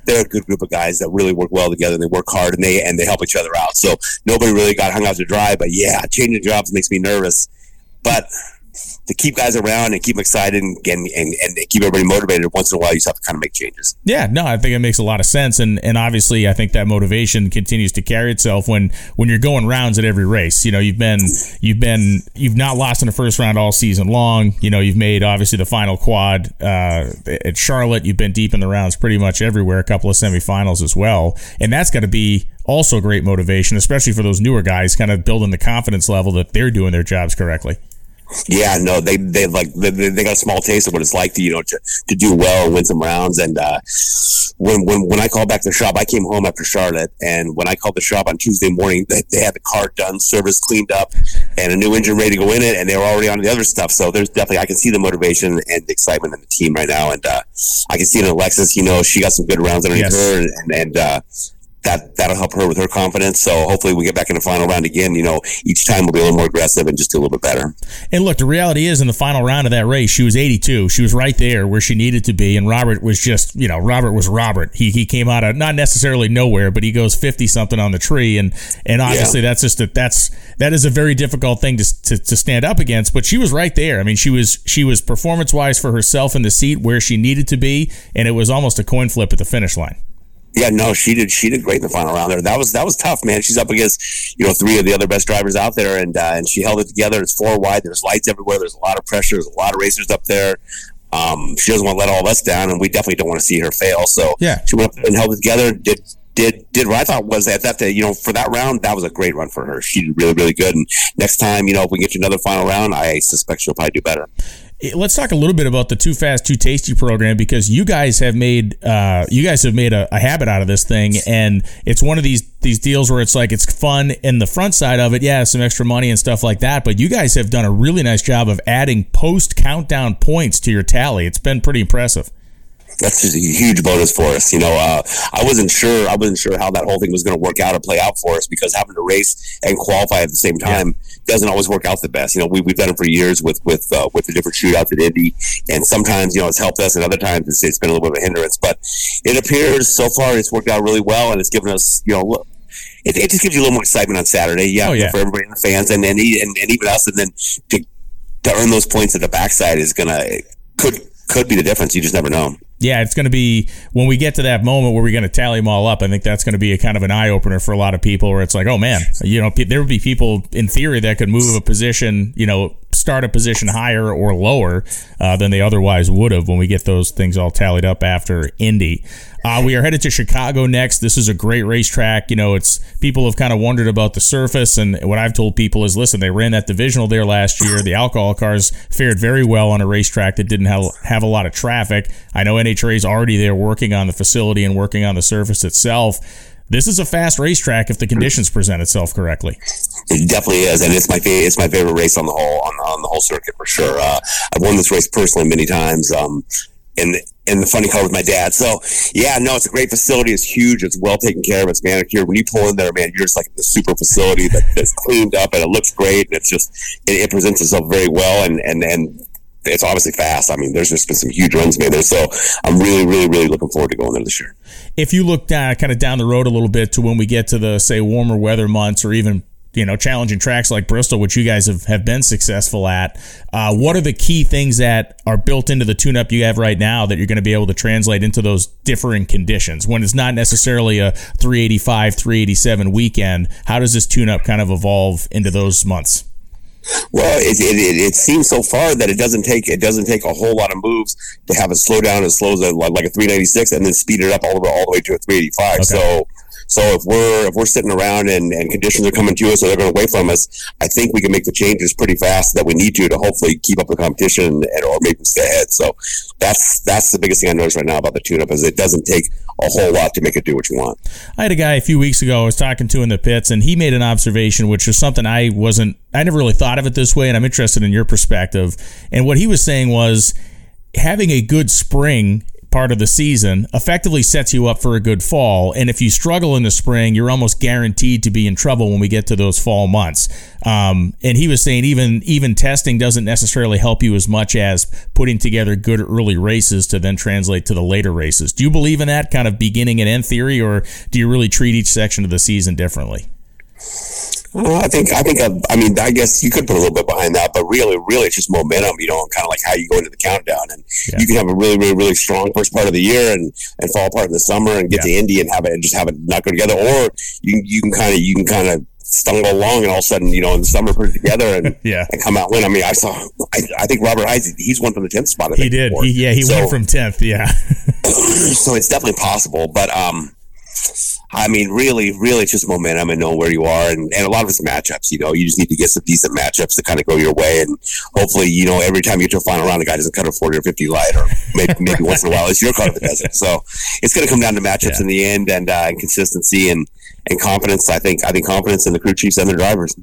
they're a good group of guys that really work well together. And they work hard, and they and they help each other out. So nobody really got hung out to dry. But yeah, changing jobs makes me nervous. But to keep guys around and keep them excited and, and, and, and keep everybody motivated once in a while you just have to kind of make changes. Yeah no i think it makes a lot of sense and and obviously i think that motivation continues to carry itself when when you're going rounds at every race. You know you've been you've been you've not lost in the first round all season long. You know you've made obviously the final quad uh, at charlotte. You've been deep in the rounds pretty much everywhere a couple of semifinals as well. And that's got to be also great motivation especially for those newer guys kind of building the confidence level that they're doing their jobs correctly Yeah, no, they they like they, they got a small taste of what it's like to you know to, to do well and win some rounds. And uh, when when when I called back to the shop, I came home after Charlotte, and when I called the shop on Tuesday morning, they, they had the car done, service cleaned up, and a new engine ready to go in it, and they were already on the other stuff. So there's definitely I can see the motivation and the excitement in the team right now, and uh, I can see it in Alexis. You know, she got some good rounds underneath yes. her, and, and uh, that that'll help her with her confidence. So hopefully we get back in the final round again. You know, each time we'll be a little more aggressive and just do a little bit better. And look, the reality is in the final round of that race, she was 82. She was right there where she needed to be, and Robert was just, you know, Robert was Robert. He he came out of not necessarily nowhere, but he goes 50 something on the tree, and and obviously yeah. that's just a, that's that is a very difficult thing to, to to stand up against. But she was right there. I mean, she was she was performance wise for herself in the seat where she needed to be, and it was almost a coin flip at the finish line. Yeah, no, she did. She did great in the final round there. That was that was tough, man. She's up against you know three of the other best drivers out there, and uh, and she held it together. It's four wide. There's lights everywhere. There's a lot of pressure. There's a lot of racers up there. Um, she doesn't want to let all of us down, and we definitely don't want to see her fail. So yeah, she went up and held it together. Did did did what I thought was at that day, you know, for that round, that was a great run for her. She did really, really good. And next time, you know, if we get to another final round, I suspect she'll probably do better. Let's talk a little bit about the Too Fast Too Tasty program because you guys have made uh, you guys have made a, a, habit out of this thing, and it's one of these these deals where it's like it's fun in the front side of it, yeah, some extra money and stuff like that. But you guys have done a really nice job of adding post countdown points to your tally. It's been pretty impressive that's just a huge bonus for us. You know, uh, I wasn't sure. I wasn't sure how that whole thing was going to work out or play out for us because having to race and qualify at the same time yeah. doesn't always work out the best. You know, we, we've done it for years with with uh, with the different shootouts at Indy, and sometimes you know it's helped us, and other times it's, it's been a little bit of a hindrance. But it appears so far it's worked out really well, and it's given us you know. It, it just gives you a little more excitement on Saturday, yeah, oh, yeah. for everybody and the fans, and and, and and even us, and then to to earn those points at the backside is gonna could could be the difference. You just never know yeah, it's going to be when we get to that moment where we're going to tally them all up. I think that's going to be a kind of an eye opener for a lot of people, where it's like, oh man, you know, there would be people in theory that could move a position, you know, start a position higher or lower uh, than they otherwise would have when we get those things all tallied up after Indy. Uh, we are headed to Chicago next. This is a great racetrack. You know, it's people have kind of wondered about the surface, and what I've told people is, listen, they ran that divisional there last year. The alcohol cars fared very well on a racetrack that didn't have have a lot of traffic. I know NHRA is already there working on the facility and working on the surface itself. This is a fast racetrack if the conditions present itself correctly. It definitely is, and it's my favorite. It's my favorite race on the whole on, on the whole circuit for sure. Uh, I've won this race personally many times. Um, in in the funny car with my dad. So yeah, no, it's a great facility. It's huge. It's well taken care of. It's manicured. When you pull in there, man, you're just like the super facility that, that's cleaned up and it looks great. And it's just it, it presents itself very well. And and and it's obviously fast. I mean, there's just been some huge runs made there. So I'm really, really, really looking forward to going there this year. If you look down, kind of down the road a little bit to when we get to the say warmer weather months or even you know challenging tracks like Bristol, which you guys have, have been successful at. Uh, what are the key things that are built into the tune-up you have right now that you're going to be able to translate into those differing conditions when it's not necessarily a 385, 387 weekend? How does this tune-up kind of evolve into those months? Well, it, it, it, it, seems so far that it doesn't take it doesn't take a whole lot of moves to have it slow down as slow as a, like a 396 and then speed it up all the way all the way to a 385. Okay. So so if we're if we're sitting around and, and conditions are coming to us or they're going away from us, I think we can make the changes pretty fast that we need to to hopefully keep up the competition and, or them stay ahead. So that's that's the biggest thing I notice right now about the tune-up is it doesn't take a whole lot to make it do what you want. I had a guy a few weeks ago I was talking to in the pits, and he made an observation, which is something I wasn't I never really thought of it this way, and I'm interested in your perspective. And what he was saying was having a good spring part of the season effectively sets you up for a good fall. And if you struggle in the spring, you're almost guaranteed to be in trouble when we get to those fall months. Um, and he was saying even even testing doesn't necessarily help you as much as putting together good early races to then translate to the later races. Do you believe in that kind of beginning and end theory, or do you really treat each section of the season differently? Well, I think I think uh, I mean I guess you could put a little bit behind that, but really, really, it's just momentum. You know, kind of like how you go into the countdown, and yeah. you can have a really, really, really strong first part of the year and and fall apart in the summer and get yeah. to Indy and have it and just have it not go together, or you you can kind of you can kind of stumble along and all of a sudden you know in the summer put it together and *laughs* yeah and come out win. I mean, I saw I, I think Robert Hight he's won from the tenth spot. he did. He, yeah, he so, went from tenth. Yeah. *laughs* *clears throat* so it's definitely possible, but um I mean, really, really, it's just momentum and knowing where you are, and, and a lot of it's matchups. You know, you just need to get some decent matchups to kind of go your way, and hopefully, you know, every time you get to a final round, a guy doesn't cut a forty or fifty light, or maybe, *laughs* maybe once in a while it's your car that does it. So it's going to come down to matchups yeah. in the end, and, uh, and consistency, and and confidence. I think I think confidence in the crew chiefs and the drivers.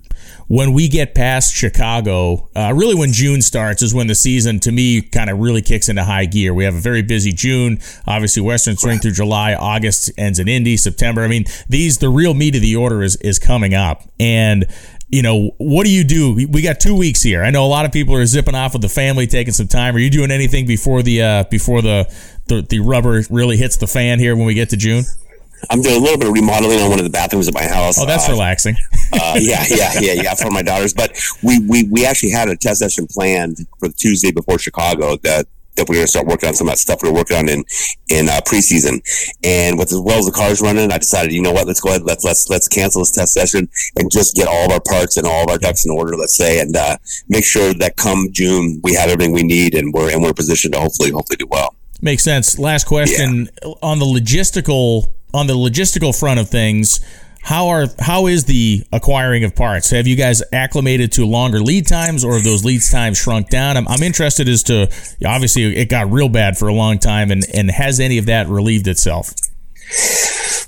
When we get past Chicago, uh, really when June starts is when the season, to me, kind of really kicks into high gear. We have a very busy June. Obviously, Western Swing through July, August ends in Indy, September. I mean, these the real meat of the order is is coming up, and you know, what do you do? We got two weeks here. I know a lot of people are zipping off with the family, taking some time. Are you doing anything before the uh, before the, the the rubber really hits the fan here when we get to June? I'm doing a little bit of remodeling on one of the bathrooms at my house. Oh, that's uh, relaxing. *laughs* uh, yeah, yeah, yeah, yeah, for my daughters. But we, we, we actually had a test session planned for Tuesday before Chicago that that we're going to start working on some of that stuff we are working on in in uh, preseason. And with as well as the cars running, I decided, you know what, let's go ahead, let's let's let's cancel this test session and just get all of our parts and all of our ducks in order. Let's say, and uh, make sure that come June we have everything we need and we're and we're positioned to hopefully hopefully do well. Makes sense. Last question yeah. on the logistical on the logistical front of things, how are how is the acquiring of parts? Have you guys acclimated to longer lead times, or have those lead times shrunk down? I'm, I'm interested as to obviously it got real bad for a long time, and and has any of that relieved itself?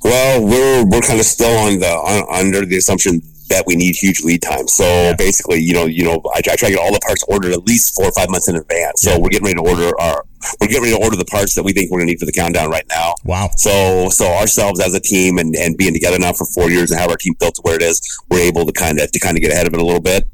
Well, we're we're kind of still on the on, under the assumption that we need huge lead time. So yeah. basically, you know, you know, I, I, try to get all the parts ordered at least four or five months in advance. So yeah. we're getting ready to order our, we're getting ready to order the parts that we think we're going to need for the countdown right now. Wow. So, so ourselves as a team and, and being together now for four years and have our team built to where it is, we're able to kind of, to kind of get ahead of it a little bit.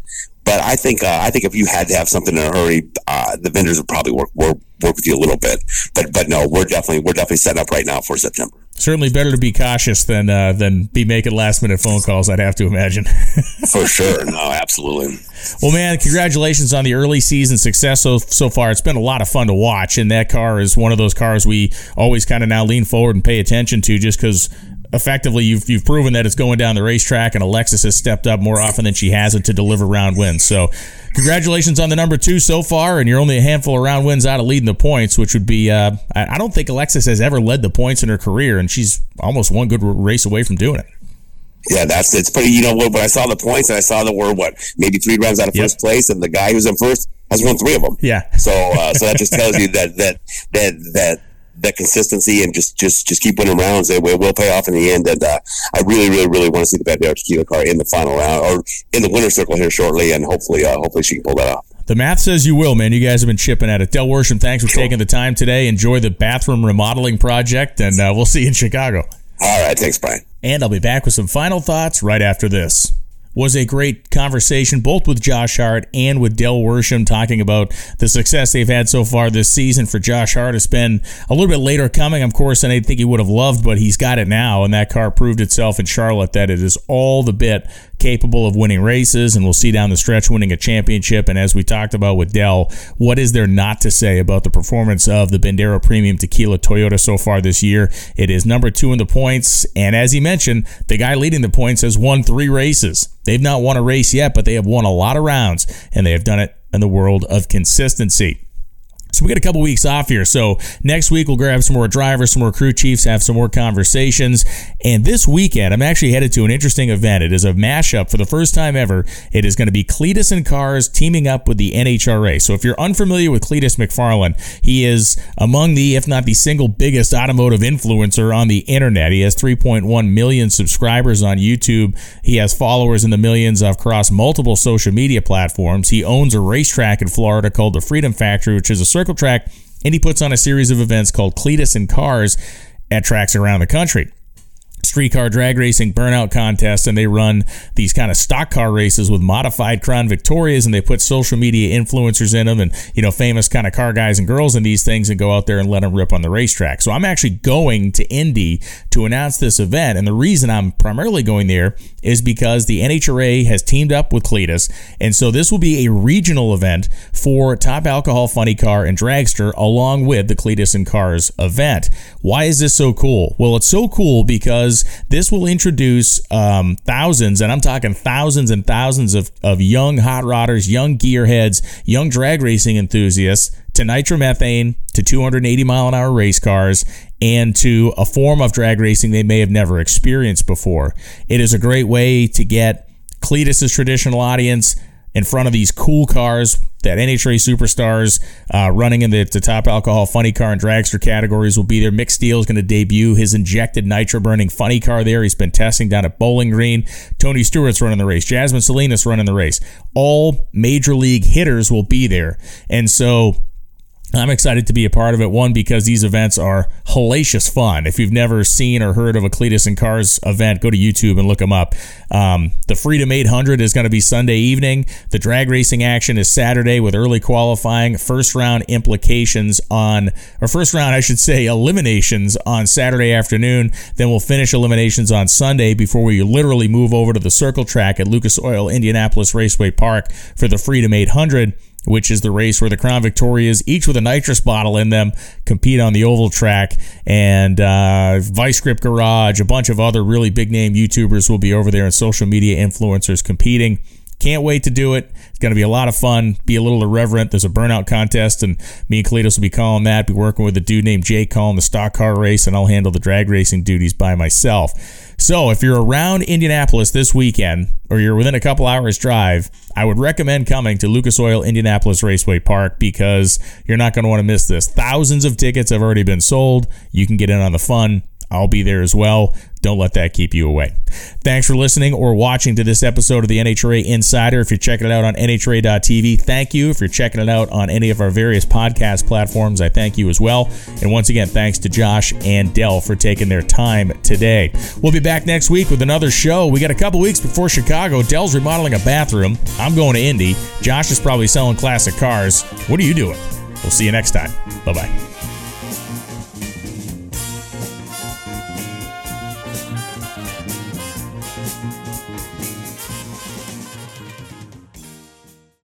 But I think, uh, I think if you had to have something in a hurry, uh, the vendors would probably work, work, work with you a little bit. But, but no, we're definitely, we're definitely setting up right now for September certainly better to be cautious than uh, than be making last minute phone calls. I'd have to imagine. *laughs* For sure, no, absolutely. Well, man, congratulations on the early season success so so far. It's been a lot of fun to watch, and that car is one of those cars we always kind of now lean forward and pay attention to, just because effectively you've you've proven that it's going down the racetrack, and Alexis has stepped up more often than she hasn't to deliver round wins. So, congratulations on the number two so far, and you're only a handful of round wins out of leading the points, which would be uh, I, don't think Alexis has ever led the points in her career, and she's almost one good race away from doing it. Yeah, that's it's pretty. You know, when I saw the points and I saw that we're what maybe three rounds out of yep. first place, and the guy who's in first has won three of them. Yeah. So, uh, so that just tells you that that that that that consistency and just just just keep winning rounds. It will pay off in the end. And uh, I really, really, really want to see the Bandero Tequila car in the final round or in the winner's circle here shortly, and hopefully, uh, hopefully she can pull that off. The math says you will, man. You guys have been chipping at it. Del Worsham, thanks for taking the time today. Enjoy the bathroom remodeling project, and uh, we'll see you in Chicago. All right, thanks, Brian. And I'll be back with some final thoughts right after this was a great conversation, both with Josh Hart and with Del Worsham, talking about the success they've had so far this season. For Josh Hart, it's been a little bit later coming, of course, than I think he would have loved, but he's got it now, and that car proved itself in Charlotte that it is all the bit capable of winning races, and we'll see down the stretch winning a championship. And as we talked about with Del, what is there not to say about the performance of the Bandero Premium Tequila Toyota so far this year? It is number two in the points, and as he mentioned, the guy leading the points has won three races. They've not won a race yet, but they have won a lot of rounds, and they have done it in the world of consistency. So we got a couple weeks off here. So next week we'll grab some more drivers, some more crew chiefs, have some more conversations. And this weekend I'm actually headed to an interesting event. It is a mashup for the first time ever. It is going to be Cleetus and Cars teaming up with the NHRA. So if you're unfamiliar with Cleetus McFarland, he is among the, if not the single biggest automotive influencer on the internet. He has 3.1 million subscribers on YouTube. He has followers in the millions across multiple social media platforms. He owns a racetrack in Florida called the Freedom Factory, which is a circle track, and he puts on a series of events called Cleetus and Cars at tracks around the country streetcar drag racing burnout contest and they run these kind of stock car races with modified Crown Victorias and they put social media influencers in them and you know famous kind of car guys and girls in these things and go out there and let them rip on the racetrack. So I'm actually going to Indy to announce this event and the reason I'm primarily going there is because the NHRA has teamed up with Cleetus and so this will be a regional event for Top Alcohol Funny Car and Dragster along with the Cleetus and Cars event. Why is this so cool? Well, it's so cool because because this will introduce um, thousands, and I'm talking thousands and thousands of, of young hot rodders, young gearheads, young drag racing enthusiasts to nitromethane, to 280 mile an hour race cars, and to a form of drag racing they may have never experienced before. It is a great way to get Cleetus's traditional audience in front of these cool cars that NHRA superstars uh, running in the, the, top alcohol funny car and dragster categories will be there. Mick Steele is going to debut his injected nitro burning funny car there. He's been testing down at Bowling Green. Tony Stewart's running the race. Jasmine Salinas running the race. All major league hitters will be there. And so I'm excited to be a part of it. One, because these events are hellacious fun. If you've never seen or heard of a Cleetus and Cars event, go to YouTube and look them up. Um, the Freedom 800 is going to be Sunday evening. The drag racing action is Saturday with early qualifying. First round implications on, or first round, I should say, eliminations on Saturday afternoon. Then we'll finish eliminations on Sunday before we literally move over to the circle track at Lucas Oil Indianapolis Raceway Park for the Freedom 800 which is the race where the Crown Victorias, each with a nitrous bottle in them, compete on the oval track. And uh, Vice Grip Garage, a bunch of other really big name YouTubers will be over there and social media influencers competing. Can't wait to do it. It's going to be a lot of fun. Be a little irreverent. There's a burnout contest, and me and Cleetus will be calling that. Be working with a dude named Jake calling the stock car race, and I'll handle the drag racing duties by myself. So if you're around Indianapolis this weekend, or you're within a couple hours drive, I would recommend coming to Lucas Oil Indianapolis Raceway Park because you're not going to want to miss this. Thousands of tickets have already been sold. You can get in on the fun. I'll be there as well. Don't let that keep you away. Thanks for listening or watching to this episode of the NHRA Insider. If you're checking it out on NHRA.tv, thank you. If you're checking it out on any of our various podcast platforms, I thank you as well. And once again, thanks to Josh and Del for taking their time today. We'll be back next week with another show. We got a couple weeks before Chicago. Del's remodeling a bathroom. I'm going to Indy. Josh is probably selling classic cars. What are you doing? We'll see you next time. Bye bye.